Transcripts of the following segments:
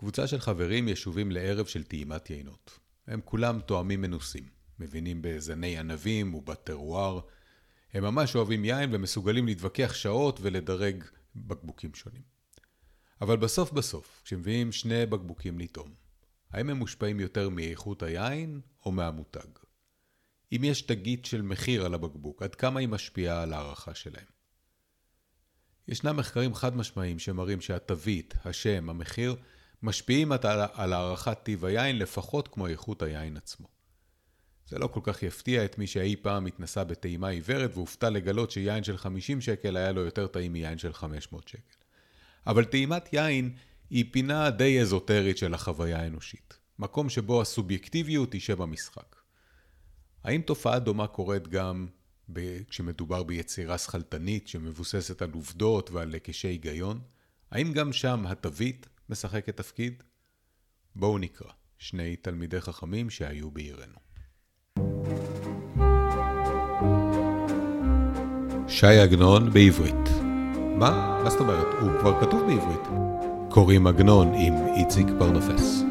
קבוצה של חברים ישובים לערב של טעימת יינות. הם כולם תואמים מנוסים, מבינים בזני ענבים ובטרואר. הם ממש אוהבים יין ומסוגלים להתווכח שעות ולדרג בקבוקים שונים. אבל בסוף בסוף, כשמביאים שני בקבוקים לטעום, האם הם מושפעים יותר מאיכות היין או מהמותג? אם יש תגית של מחיר על הבקבוק, עד כמה היא משפיעה על הערכה שלהם? ישנם מחקרים חד משמעיים שמראים שהתווית, השם, המחיר, משפיעים על הערכת טיב היין לפחות כמו איכות היין עצמו. זה לא כל כך יפתיע את מי שאי פעם התנסה בטעימה עיוורת והופתע לגלות שיין של 50 שקל היה לו יותר טעים מיין של 500 שקל. אבל טעימת יין היא פינה די אזוטרית של החוויה האנושית. מקום שבו הסובייקטיביות היא שם המשחק. האם תופעה דומה קורית גם ב- כשמדובר ביצירה שכלתנית שמבוססת על עובדות ועל היקשי היגיון? האם גם שם התווית משחקת תפקיד? בואו נקרא שני תלמידי חכמים שהיו בעירנו. שי עגנון בעברית. מה? מה זאת אומרת? הוא כבר כתוב בעברית. קוראים עגנון עם איציק פרנפס.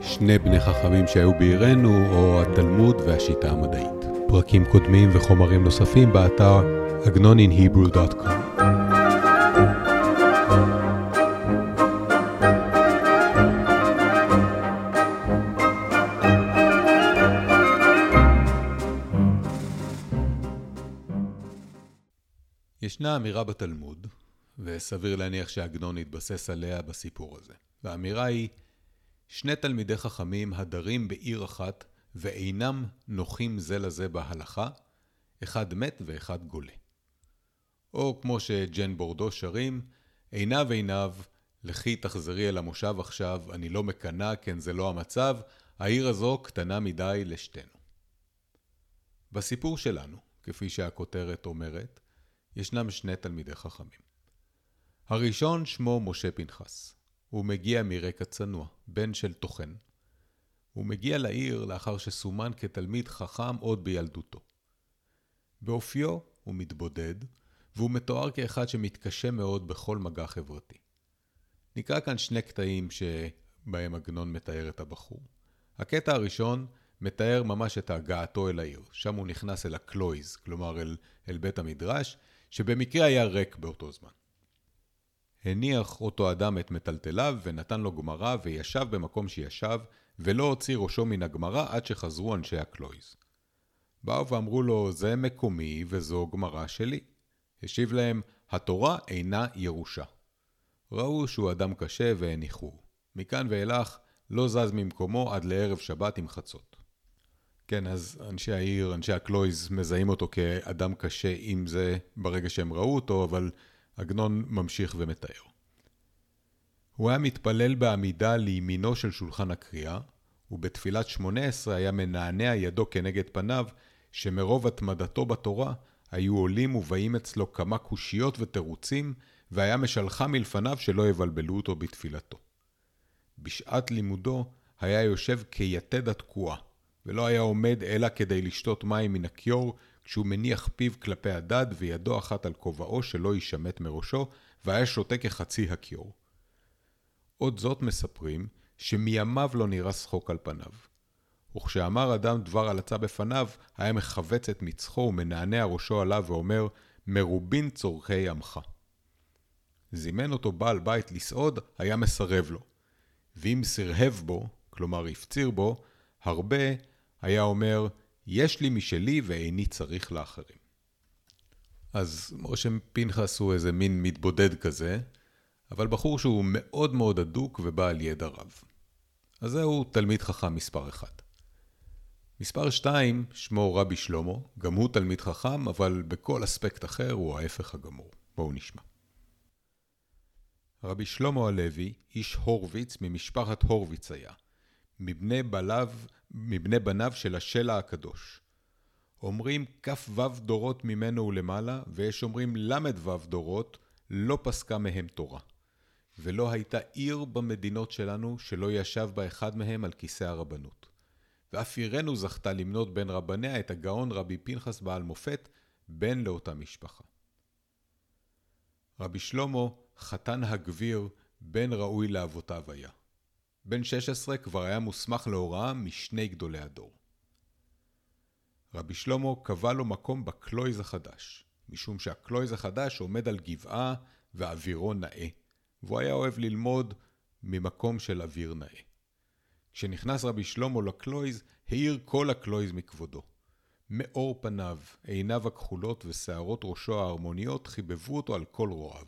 שני בני חכמים שהיו בעירנו, או התלמוד והשיטה המדעית. פרקים קודמים וחומרים נוספים באתר agnoninhebrew.com ישנה אמירה בתלמוד, וסביר להניח שעגנון התבסס עליה בסיפור הזה. והאמירה היא, שני תלמידי חכמים הדרים בעיר אחת ואינם נוחים זה לזה בהלכה, אחד מת ואחד גולה. או כמו שג'ן בורדו שרים, עיניו עיניו, לכי תחזרי אל המושב עכשיו, אני לא מקנא, כן זה לא המצב, העיר הזו קטנה מדי לשתינו. בסיפור שלנו, כפי שהכותרת אומרת, ישנם שני תלמידי חכמים. הראשון שמו משה פנחס. הוא מגיע מרקע צנוע, בן של טוחן. הוא מגיע לעיר לאחר שסומן כתלמיד חכם עוד בילדותו. באופיו הוא מתבודד, והוא מתואר כאחד שמתקשה מאוד בכל מגע חברתי. נקרא כאן שני קטעים שבהם עגנון מתאר את הבחור. הקטע הראשון מתאר ממש את הגעתו אל העיר. שם הוא נכנס אל הקלויז, כלומר אל, אל בית המדרש, שבמקרה היה ריק באותו זמן. הניח אותו אדם את מטלטליו ונתן לו גמרא וישב במקום שישב ולא הוציא ראשו מן הגמרא עד שחזרו אנשי הקלויז. באו ואמרו לו זה מקומי וזו גמרא שלי. השיב להם התורה אינה ירושה. ראו שהוא אדם קשה והניחוהו. מכאן ואילך לא זז ממקומו עד לערב שבת עם חצות. כן, אז אנשי העיר, אנשי הקלויז, מזהים אותו כאדם קשה עם זה ברגע שהם ראו אותו, אבל עגנון ממשיך ומתאר. הוא היה מתפלל בעמידה לימינו של שולחן הקריאה, ובתפילת שמונה עשרה היה מנענע ידו כנגד פניו, שמרוב התמדתו בתורה, היו עולים ובאים אצלו כמה קושיות ותירוצים, והיה משלחה מלפניו שלא יבלבלו אותו בתפילתו. בשעת לימודו היה יושב כיתד התקועה, ולא היה עומד אלא כדי לשתות מים מן הכיור, כשהוא מניח פיו כלפי הדד וידו אחת על כובעו שלא יישמט מראשו, והיה שותה כחצי הכיור. עוד זאת מספרים, שמימיו לא נראה שחוק על פניו. וכשאמר אדם דבר הלצה בפניו, היה מכווץ את מצחו ומנענע ראשו עליו ואומר, מרובין צורכי עמך. זימן אותו בעל בית לסעוד, היה מסרב לו. ואם סרהב בו, כלומר הפציר בו, הרבה היה אומר, יש לי משלי ואיני צריך לאחרים. אז משה פנחס הוא איזה מין מתבודד כזה, אבל בחור שהוא מאוד מאוד אדוק ובעל ידע רב. אז זהו תלמיד חכם מספר אחד. מספר שתיים, שמו רבי שלמה, גם הוא תלמיד חכם, אבל בכל אספקט אחר הוא ההפך הגמור. בואו נשמע. רבי שלמה הלוי, איש הורוביץ ממשפחת הורוביץ היה, מבני, בלב, מבני בניו של השלע הקדוש. אומרים כ"ו דורות ממנו ולמעלה, ויש אומרים ל"ו דורות, לא פסקה מהם תורה. ולא הייתה עיר במדינות שלנו שלא ישב בה אחד מהם על כיסא הרבנות. ואף עירנו זכתה למנות בין רבניה את הגאון רבי פנחס בעל מופת, בן לאותה משפחה. רבי שלמה, חתן הגביר, בן ראוי לאבותיו היה. בן 16 כבר היה מוסמך להוראה משני גדולי הדור. רבי שלמה קבע לו מקום בקלויז החדש, משום שהקלויז החדש עומד על גבעה ואווירו נאה, והוא היה אוהב ללמוד ממקום של אוויר נאה. כשנכנס רבי שלמה לקלויז, האיר כל הקלויז מכבודו. מאור פניו, עיניו הכחולות ושערות ראשו ההרמוניות חיבבו אותו על כל רועיו.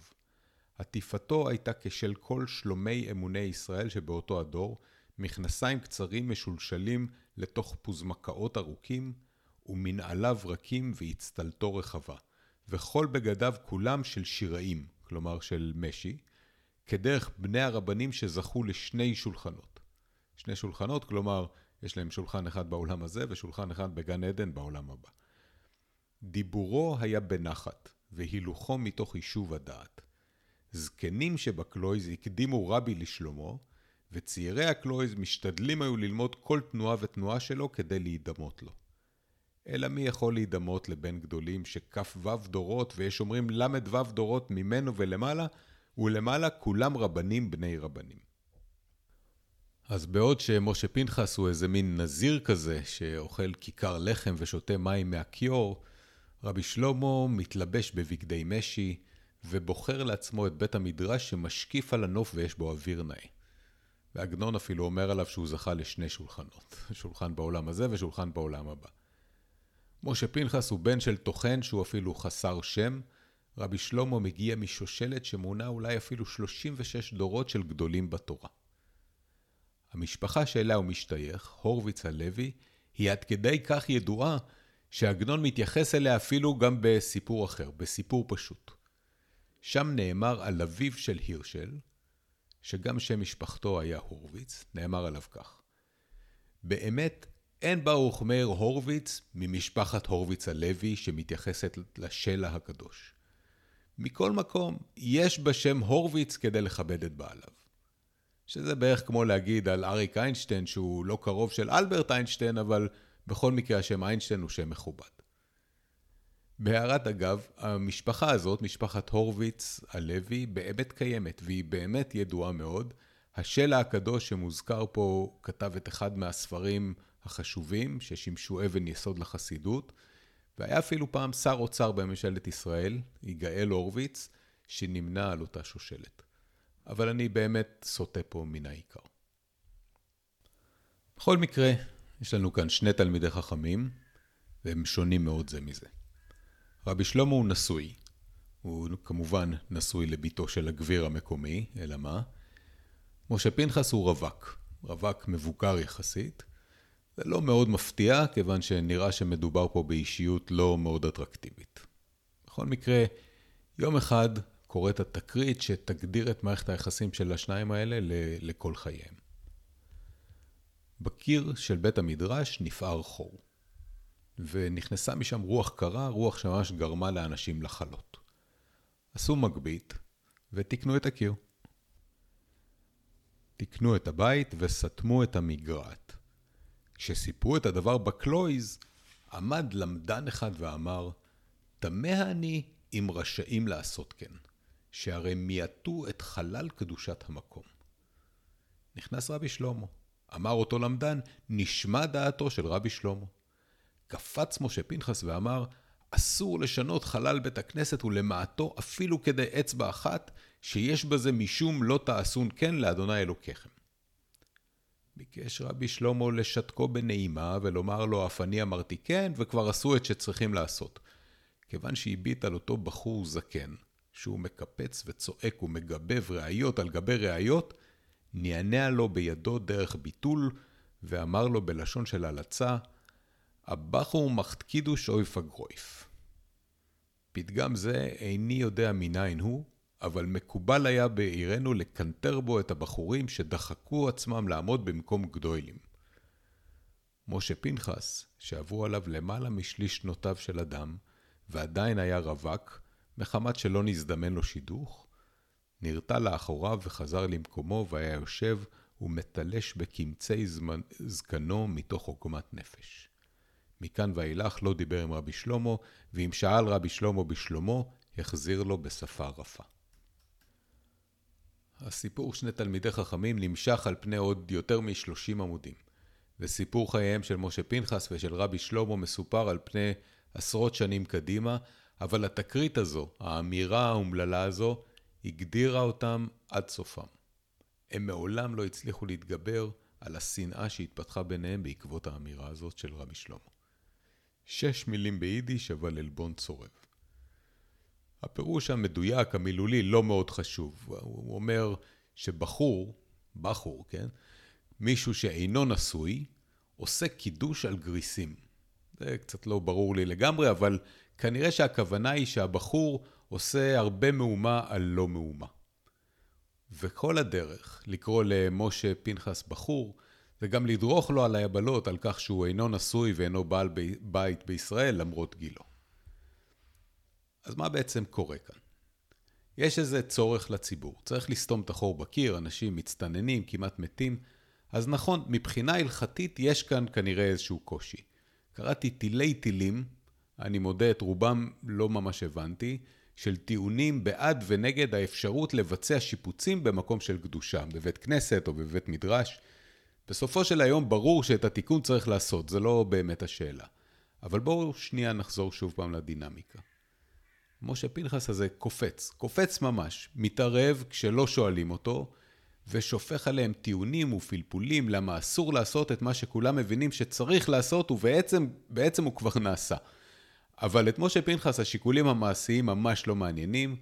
עטיפתו הייתה כשל כל שלומי אמוני ישראל שבאותו הדור, מכנסיים קצרים משולשלים לתוך פוזמקאות ארוכים, ומנעליו רכים ואצטלתו רחבה, וכל בגדיו כולם של שיראים, כלומר של משי, כדרך בני הרבנים שזכו לשני שולחנות. שני שולחנות, כלומר, יש להם שולחן אחד בעולם הזה ושולחן אחד בגן עדן בעולם הבא. דיבורו היה בנחת, והילוכו מתוך יישוב הדעת. זקנים שבקלויז הקדימו רבי לשלמה, וצעירי הקלויז משתדלים היו ללמוד כל תנועה ותנועה שלו כדי להידמות לו. אלא מי יכול להידמות לבן גדולים שכ"ו דורות, ויש אומרים ל"ו דורות ממנו ולמעלה, ולמעלה כולם רבנים בני רבנים. אז בעוד שמשה פנחס הוא איזה מין נזיר כזה, שאוכל כיכר לחם ושותה מים מהכיור, רבי שלמה מתלבש בבגדי משי, ובוחר לעצמו את בית המדרש שמשקיף על הנוף ויש בו אוויר נאה. ועגנון אפילו אומר עליו שהוא זכה לשני שולחנות, שולחן בעולם הזה ושולחן בעולם הבא. משה פנחס הוא בן של טוחן שהוא אפילו חסר שם. רבי שלמה מגיע משושלת שמונה אולי אפילו 36 דורות של גדולים בתורה. המשפחה שאליה הוא משתייך, הורוביץ הלוי, היא עד כדי כך ידועה שעגנון מתייחס אליה אפילו גם בסיפור אחר, בסיפור פשוט. שם נאמר על אביו של הירשל, שגם שם משפחתו היה הורוביץ, נאמר עליו כך: באמת אין ברוך מאיר הורוביץ ממשפחת הורוביץ הלוי שמתייחסת לשלע הקדוש. מכל מקום, יש בשם הורוביץ כדי לכבד את בעליו. שזה בערך כמו להגיד על אריק איינשטיין שהוא לא קרוב של אלברט איינשטיין, אבל בכל מקרה השם איינשטיין הוא שם מכובד. בהערת אגב, המשפחה הזאת, משפחת הורוביץ הלוי, באמת קיימת, והיא באמת ידועה מאוד. השלע הקדוש שמוזכר פה כתב את אחד מהספרים החשובים ששימשו אבן יסוד לחסידות, והיה אפילו פעם שר אוצר בממשלת ישראל, יגאל הורוביץ, שנמנה על אותה שושלת. אבל אני באמת סוטה פה מן העיקר. בכל מקרה, יש לנו כאן שני תלמידי חכמים, והם שונים מאוד זה מזה. רבי שלמה הוא נשוי. הוא כמובן נשוי לביתו של הגביר המקומי, אלא מה? משה פנחס הוא רווק, רווק מבוגר יחסית. זה לא מאוד מפתיע, כיוון שנראה שמדובר פה באישיות לא מאוד אטרקטיבית. בכל מקרה, יום אחד קורית התקרית שתגדיר את מערכת היחסים של השניים האלה לכל חייהם. בקיר של בית המדרש נפער חור. ונכנסה משם רוח קרה, רוח שממש גרמה לאנשים לחלות. עשו מגבית ותיקנו את הקיר. תיקנו את הבית וסתמו את המגרעת. כשסיפרו את הדבר בקלויז, עמד למדן אחד ואמר, תמה אני אם רשאים לעשות כן, שהרי מיעטו את חלל קדושת המקום. נכנס רבי שלמה. אמר אותו למדן, נשמע דעתו של רבי שלמה. קפץ משה פנחס ואמר, אסור לשנות חלל בית הכנסת ולמעטו אפילו כדי אצבע אחת, שיש בזה משום לא תעשון כן לאדוני אלוקיכם. ביקש רבי שלמה לשתקו בנעימה ולומר לו, אף אני אמרתי כן, וכבר עשו את שצריכים לעשות. כיוון שהביט על אותו בחור זקן, שהוא מקפץ וצועק ומגבב ראיות על גבי ראיות, נענע לו בידו דרך ביטול, ואמר לו בלשון של הלצה, הבחור מחט קידוש אויף הגרויף. פתגם זה איני יודע מניין הוא, אבל מקובל היה בעירנו לקנטר בו את הבחורים שדחקו עצמם לעמוד במקום גדולים. משה פנחס, שעברו עליו למעלה משליש שנותיו של אדם, ועדיין היה רווק, מחמת שלא נזדמן לו שידוך, נרתע לאחוריו וחזר למקומו והיה יושב ומתלש בקמצי זקנו מתוך עוגמת נפש. מכאן ואילך לא דיבר עם רבי שלמה, ואם שאל רבי שלמה בשלמה, החזיר לו בשפה רפה. הסיפור שני תלמידי חכמים נמשך על פני עוד יותר מ-30 עמודים. וסיפור חייהם של משה פנחס ושל רבי שלמה מסופר על פני עשרות שנים קדימה, אבל התקרית הזו, האמירה האומללה הזו, הגדירה אותם עד סופם. הם מעולם לא הצליחו להתגבר על השנאה שהתפתחה ביניהם בעקבות האמירה הזאת של רבי שלמה. שש מילים ביידיש, אבל עלבון צורב. הפירוש המדויק, המילולי, לא מאוד חשוב. הוא אומר שבחור, בחור, כן? מישהו שאינו נשוי, עושה קידוש על גריסים. זה קצת לא ברור לי לגמרי, אבל כנראה שהכוונה היא שהבחור עושה הרבה מהומה על לא מהומה. וכל הדרך לקרוא למשה פנחס בחור, זה גם לדרוך לו על היבלות על כך שהוא אינו נשוי ואינו בעל בית בישראל למרות גילו. אז מה בעצם קורה כאן? יש איזה צורך לציבור, צריך לסתום את החור בקיר, אנשים מצטננים, כמעט מתים, אז נכון, מבחינה הלכתית יש כאן כנראה איזשהו קושי. קראתי תילי תילים, אני מודה את רובם לא ממש הבנתי, של טיעונים בעד ונגד האפשרות לבצע שיפוצים במקום של קדושה, בבית כנסת או בבית מדרש. בסופו של היום ברור שאת התיקון צריך לעשות, זה לא באמת השאלה. אבל בואו שנייה נחזור שוב פעם לדינמיקה. משה פנחס הזה קופץ, קופץ ממש, מתערב כשלא שואלים אותו, ושופך עליהם טיעונים ופלפולים למה אסור לעשות את מה שכולם מבינים שצריך לעשות, ובעצם בעצם הוא כבר נעשה. אבל את משה פנחס השיקולים המעשיים ממש לא מעניינים.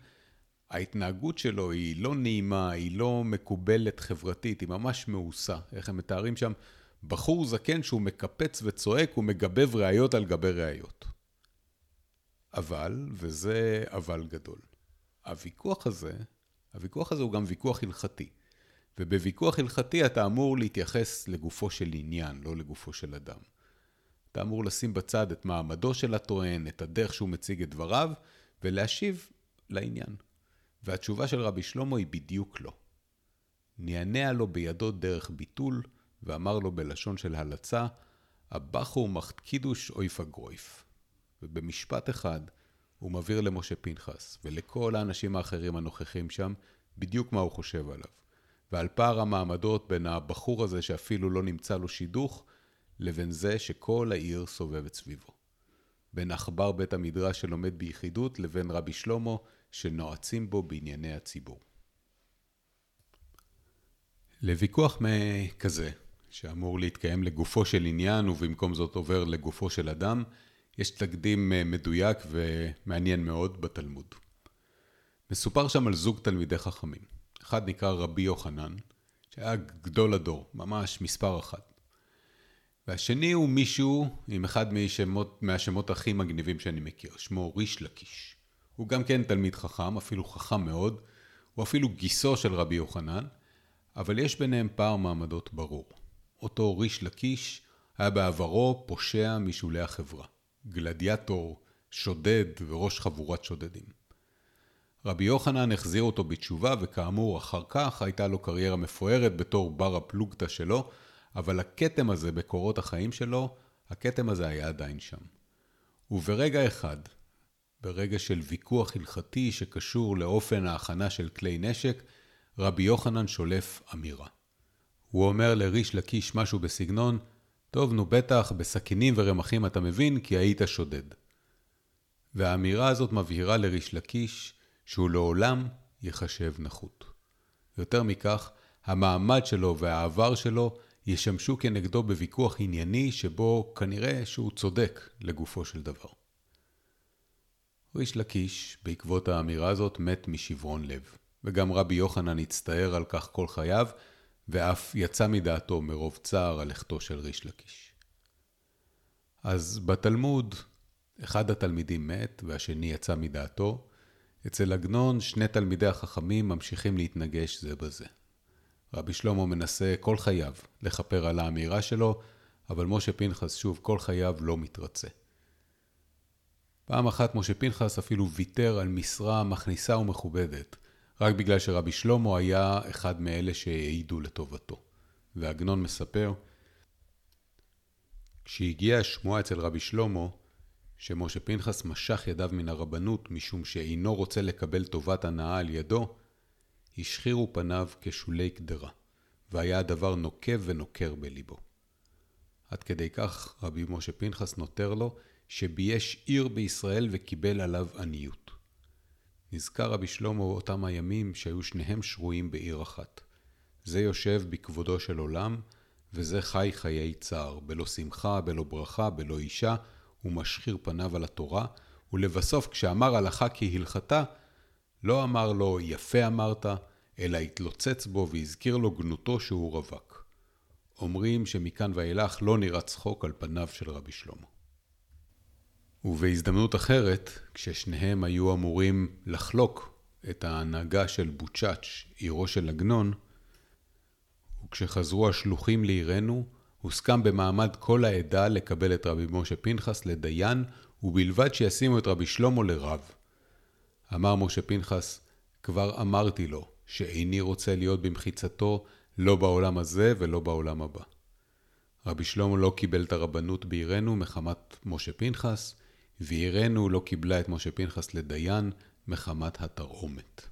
ההתנהגות שלו היא לא נעימה, היא לא מקובלת חברתית, היא ממש מאוסה. איך הם מתארים שם? בחור זקן שהוא מקפץ וצועק ומגבב ראיות על גבי ראיות. אבל, וזה אבל גדול, הוויכוח הזה, הוויכוח הזה הוא גם ויכוח הלכתי. ובוויכוח הלכתי אתה אמור להתייחס לגופו של עניין, לא לגופו של אדם. אתה אמור לשים בצד את מעמדו של הטוען, את הדרך שהוא מציג את דבריו, ולהשיב לעניין. והתשובה של רבי שלמה היא בדיוק לא. נענע לו בידו דרך ביטול, ואמר לו בלשון של הלצה, הבחור מחט קידוש אויפה גרויף. ובמשפט אחד הוא מבהיר למשה פנחס ולכל האנשים האחרים הנוכחים שם בדיוק מה הוא חושב עליו. ועל פער המעמדות בין הבחור הזה שאפילו לא נמצא לו שידוך, לבין זה שכל העיר סובבת סביבו. בין עכבר בית המדרש שלומד ביחידות לבין רבי שלמה שנועצים בו בענייני הציבור. לוויכוח כזה, שאמור להתקיים לגופו של עניין ובמקום זאת עובר לגופו של אדם, יש תקדים אה, מדויק ומעניין מאוד בתלמוד. מסופר שם על זוג תלמידי חכמים. אחד נקרא רבי יוחנן, שהיה גדול הדור, ממש מספר אחת. והשני הוא מישהו עם אחד משמות, מהשמות הכי מגניבים שאני מכיר, שמו ריש לקיש. הוא גם כן תלמיד חכם, אפילו חכם מאוד, הוא אפילו גיסו של רבי יוחנן, אבל יש ביניהם פער מעמדות ברור. אותו ריש לקיש היה בעברו פושע משולי החברה. גלדיאטור, שודד וראש חבורת שודדים. רבי יוחנן החזיר אותו בתשובה, וכאמור, אחר כך הייתה לו קריירה מפוארת בתור בר הפלוגתא שלו, אבל הכתם הזה בקורות החיים שלו, הכתם הזה היה עדיין שם. וברגע אחד, ברגע של ויכוח הלכתי שקשור לאופן ההכנה של כלי נשק, רבי יוחנן שולף אמירה. הוא אומר לריש לקיש משהו בסגנון, טוב, נו בטח, בסכינים ורמחים אתה מבין, כי היית שודד. והאמירה הזאת מבהירה לריש לקיש שהוא לעולם ייחשב נחות. יותר מכך, המעמד שלו והעבר שלו ישמשו כנגדו בוויכוח ענייני שבו כנראה שהוא צודק לגופו של דבר. ריש לקיש, בעקבות האמירה הזאת, מת משברון לב, וגם רבי יוחנן הצטער על כך כל חייו, ואף יצא מדעתו מרוב צער על לכתו של ריש לקיש. אז בתלמוד, אחד התלמידים מת והשני יצא מדעתו. אצל עגנון שני תלמידי החכמים ממשיכים להתנגש זה בזה. רבי שלמה מנסה כל חייו לכפר על האמירה שלו, אבל משה פנחס שוב כל חייו לא מתרצה. פעם אחת משה פנחס אפילו ויתר על משרה מכניסה ומכובדת, רק בגלל שרבי שלמה היה אחד מאלה שהעידו לטובתו. ועגנון מספר, כשהגיעה השמועה אצל רבי שלמה, שמשה פנחס משך ידיו מן הרבנות משום שאינו רוצה לקבל טובת הנאה על ידו, השחירו פניו כשולי קדרה, והיה הדבר נוקב ונוקר בליבו. עד כדי כך רבי משה פנחס נותר לו, שבייש עיר בישראל וקיבל עליו עניות. נזכר רבי שלמה אותם הימים שהיו שניהם שרויים בעיר אחת. זה יושב בכבודו של עולם, וזה חי חיי צער, בלא שמחה, בלא ברכה, בלא אישה, ומשחיר פניו על התורה, ולבסוף כשאמר הלכה כהלכתה, לא אמר לו יפה אמרת, אלא התלוצץ בו והזכיר לו גנותו שהוא רווק. אומרים שמכאן ואילך לא נראה צחוק על פניו של רבי שלמה. ובהזדמנות אחרת, כששניהם היו אמורים לחלוק את ההנהגה של בוצ'אץ', עירו של עגנון, וכשחזרו השלוחים לעירנו, הוסכם במעמד כל העדה לקבל את רבי משה פנחס לדיין, ובלבד שישימו את רבי שלמה לרב. אמר משה פנחס, כבר אמרתי לו שאיני רוצה להיות במחיצתו לא בעולם הזה ולא בעולם הבא. רבי שלמה לא קיבל את הרבנות בעירנו מחמת משה פנחס, ועירנו לא קיבלה את משה פנחס לדיין מחמת התרעומת.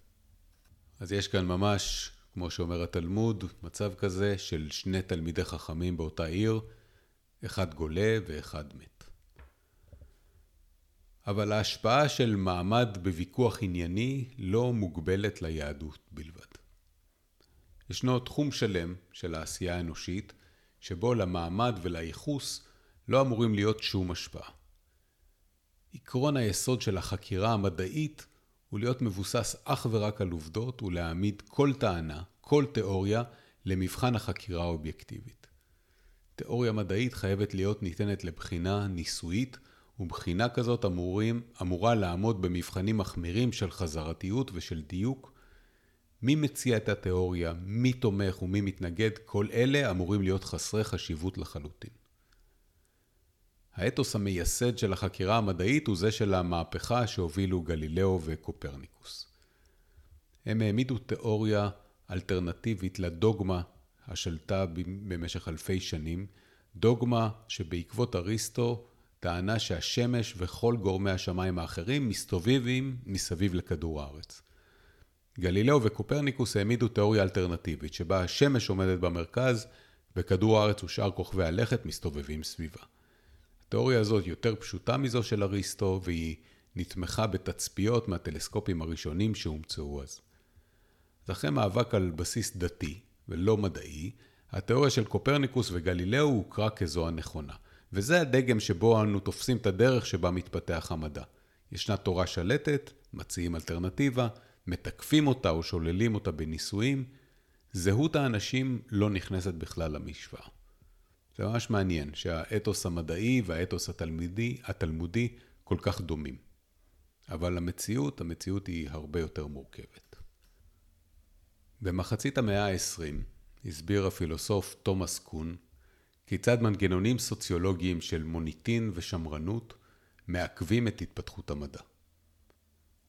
אז יש כאן ממש, כמו שאומר התלמוד, מצב כזה של שני תלמידי חכמים באותה עיר, אחד גולה ואחד מת. אבל ההשפעה של מעמד בוויכוח ענייני לא מוגבלת ליהדות בלבד. ישנו תחום שלם של העשייה האנושית, שבו למעמד ולייחוס לא אמורים להיות שום השפעה. עקרון היסוד של החקירה המדעית הוא להיות מבוסס אך ורק על עובדות ולהעמיד כל טענה, כל תיאוריה, למבחן החקירה האובייקטיבית. תיאוריה מדעית חייבת להיות ניתנת לבחינה ניסויית, ובחינה כזאת אמורים, אמורה לעמוד במבחנים מחמירים של חזרתיות ושל דיוק. מי מציע את התיאוריה, מי תומך ומי מתנגד, כל אלה אמורים להיות חסרי חשיבות לחלוטין. האתוס המייסד של החקירה המדעית הוא זה של המהפכה שהובילו גלילאו וקופרניקוס. הם העמידו תיאוריה אלטרנטיבית לדוגמה השלטה במשך אלפי שנים, דוגמה שבעקבות אריסטו טענה שהשמש וכל גורמי השמיים האחרים מסתובבים מסביב לכדור הארץ. גלילאו וקופרניקוס העמידו תיאוריה אלטרנטיבית, שבה השמש עומדת במרכז וכדור הארץ ושאר כוכבי הלכת מסתובבים סביבה. התיאוריה הזאת יותר פשוטה מזו של אריסטו, והיא נתמכה בתצפיות מהטלסקופים הראשונים שהומצאו אז. אז אחרי מאבק על בסיס דתי ולא מדעי, התיאוריה של קופרניקוס וגלילאו הוכרה כזו הנכונה. וזה הדגם שבו אנו תופסים את הדרך שבה מתפתח המדע. ישנה תורה שלטת, מציעים אלטרנטיבה, מתקפים אותה או שוללים אותה בניסויים. זהות האנשים לא נכנסת בכלל למשוואה. זה ממש מעניין שהאתוס המדעי והאתוס התלמידי, התלמודי כל כך דומים. אבל המציאות, המציאות היא הרבה יותר מורכבת. במחצית המאה ה-20 הסביר הפילוסוף תומאס קון כיצד מנגנונים סוציולוגיים של מוניטין ושמרנות מעכבים את התפתחות המדע.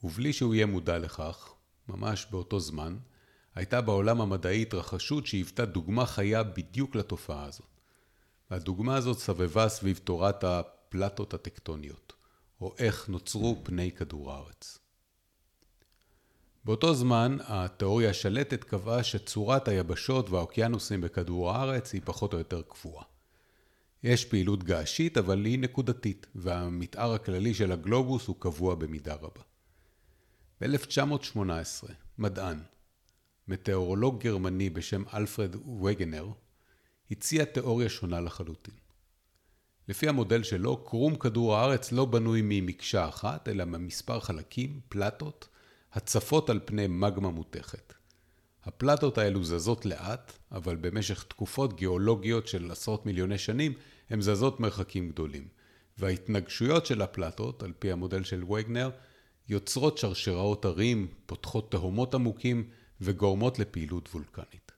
ובלי שהוא יהיה מודע לכך, ממש באותו זמן, הייתה בעולם המדעי התרחשות שהיוותה דוגמה חיה בדיוק לתופעה הזאת. והדוגמה הזאת סבבה סביב תורת הפלטות הטקטוניות, או איך נוצרו פני כדור הארץ. באותו זמן, התיאוריה השלטת קבעה שצורת היבשות והאוקיינוסים בכדור הארץ היא פחות או יותר קבועה. יש פעילות געשית, אבל היא נקודתית, והמתאר הכללי של הגלובוס הוא קבוע במידה רבה. ב-1918, מדען, מטאורולוג גרמני בשם אלפרד וגנר, הציע תיאוריה שונה לחלוטין. לפי המודל שלו, קרום כדור הארץ לא בנוי ממקשה אחת, אלא ממספר חלקים, פלטות, הצפות על פני מגמה מותכת. הפלטות האלו זזות לאט, אבל במשך תקופות גיאולוגיות של עשרות מיליוני שנים, הן זזות מרחקים גדולים. וההתנגשויות של הפלטות, על פי המודל של וגנר, יוצרות שרשראות הרים, פותחות תהומות עמוקים וגורמות לפעילות וולקנית.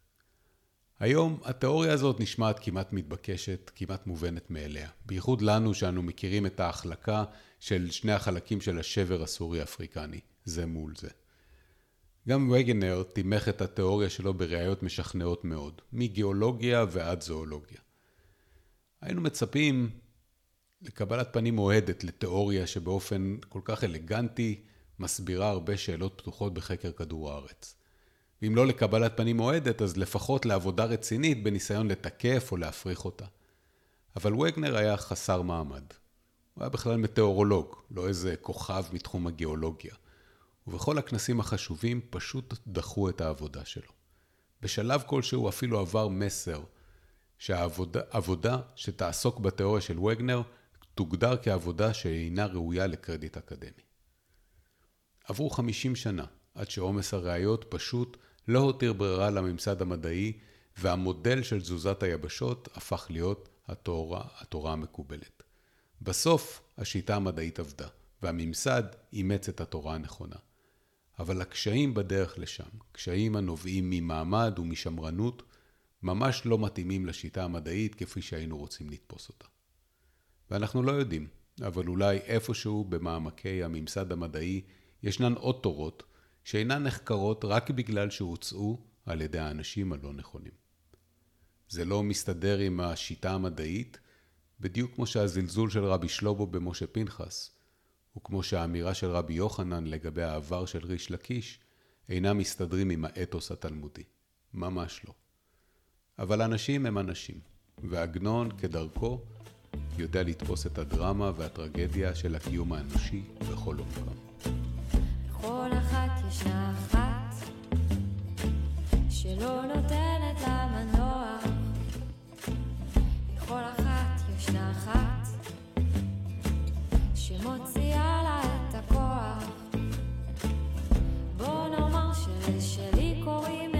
היום התיאוריה הזאת נשמעת כמעט מתבקשת, כמעט מובנת מאליה. בייחוד לנו שאנו מכירים את ההחלקה של שני החלקים של השבר הסורי-אפריקני, זה מול זה. גם וגנר תימך את התיאוריה שלו בראיות משכנעות מאוד, מגיאולוגיה ועד זואולוגיה. היינו מצפים לקבלת פנים אוהדת לתיאוריה שבאופן כל כך אלגנטי מסבירה הרבה שאלות פתוחות בחקר כדור הארץ. ואם לא לקבלת פנים אוהדת, אז לפחות לעבודה רצינית בניסיון לתקף או להפריך אותה. אבל וגנר היה חסר מעמד. הוא היה בכלל מטאורולוג, לא איזה כוכב מתחום הגיאולוגיה. ובכל הכנסים החשובים פשוט דחו את העבודה שלו. בשלב כלשהו אפילו עבר מסר שהעבודה שתעסוק בתיאוריה של וגנר תוגדר כעבודה שאינה ראויה לקרדיט אקדמי. עברו 50 שנה עד שעומס הראיות פשוט לא הותיר ברירה לממסד המדעי והמודל של תזוזת היבשות הפך להיות התורה, התורה המקובלת. בסוף השיטה המדעית עבדה והממסד אימץ את התורה הנכונה. אבל הקשיים בדרך לשם, קשיים הנובעים ממעמד ומשמרנות, ממש לא מתאימים לשיטה המדעית כפי שהיינו רוצים לתפוס אותה. ואנחנו לא יודעים, אבל אולי איפשהו במעמקי הממסד המדעי ישנן עוד תורות שאינן נחקרות רק בגלל שהוצאו על ידי האנשים הלא נכונים. זה לא מסתדר עם השיטה המדעית, בדיוק כמו שהזלזול של רבי שלובו במשה פנחס, וכמו שהאמירה של רבי יוחנן לגבי העבר של ריש לקיש, אינם מסתדרים עם האתוס התלמודי. ממש לא. אבל אנשים הם אנשים, ועגנון, כדרכו, יודע לתפוס את הדרמה והטרגדיה של הקיום האנושי בכל אופן. לכל אחת ישנה אחת שלא נותנת לה מנוח. לכל אחת ישנה אחת מוציאה לה את הכוח. בוא נאמר שלשלי קוראים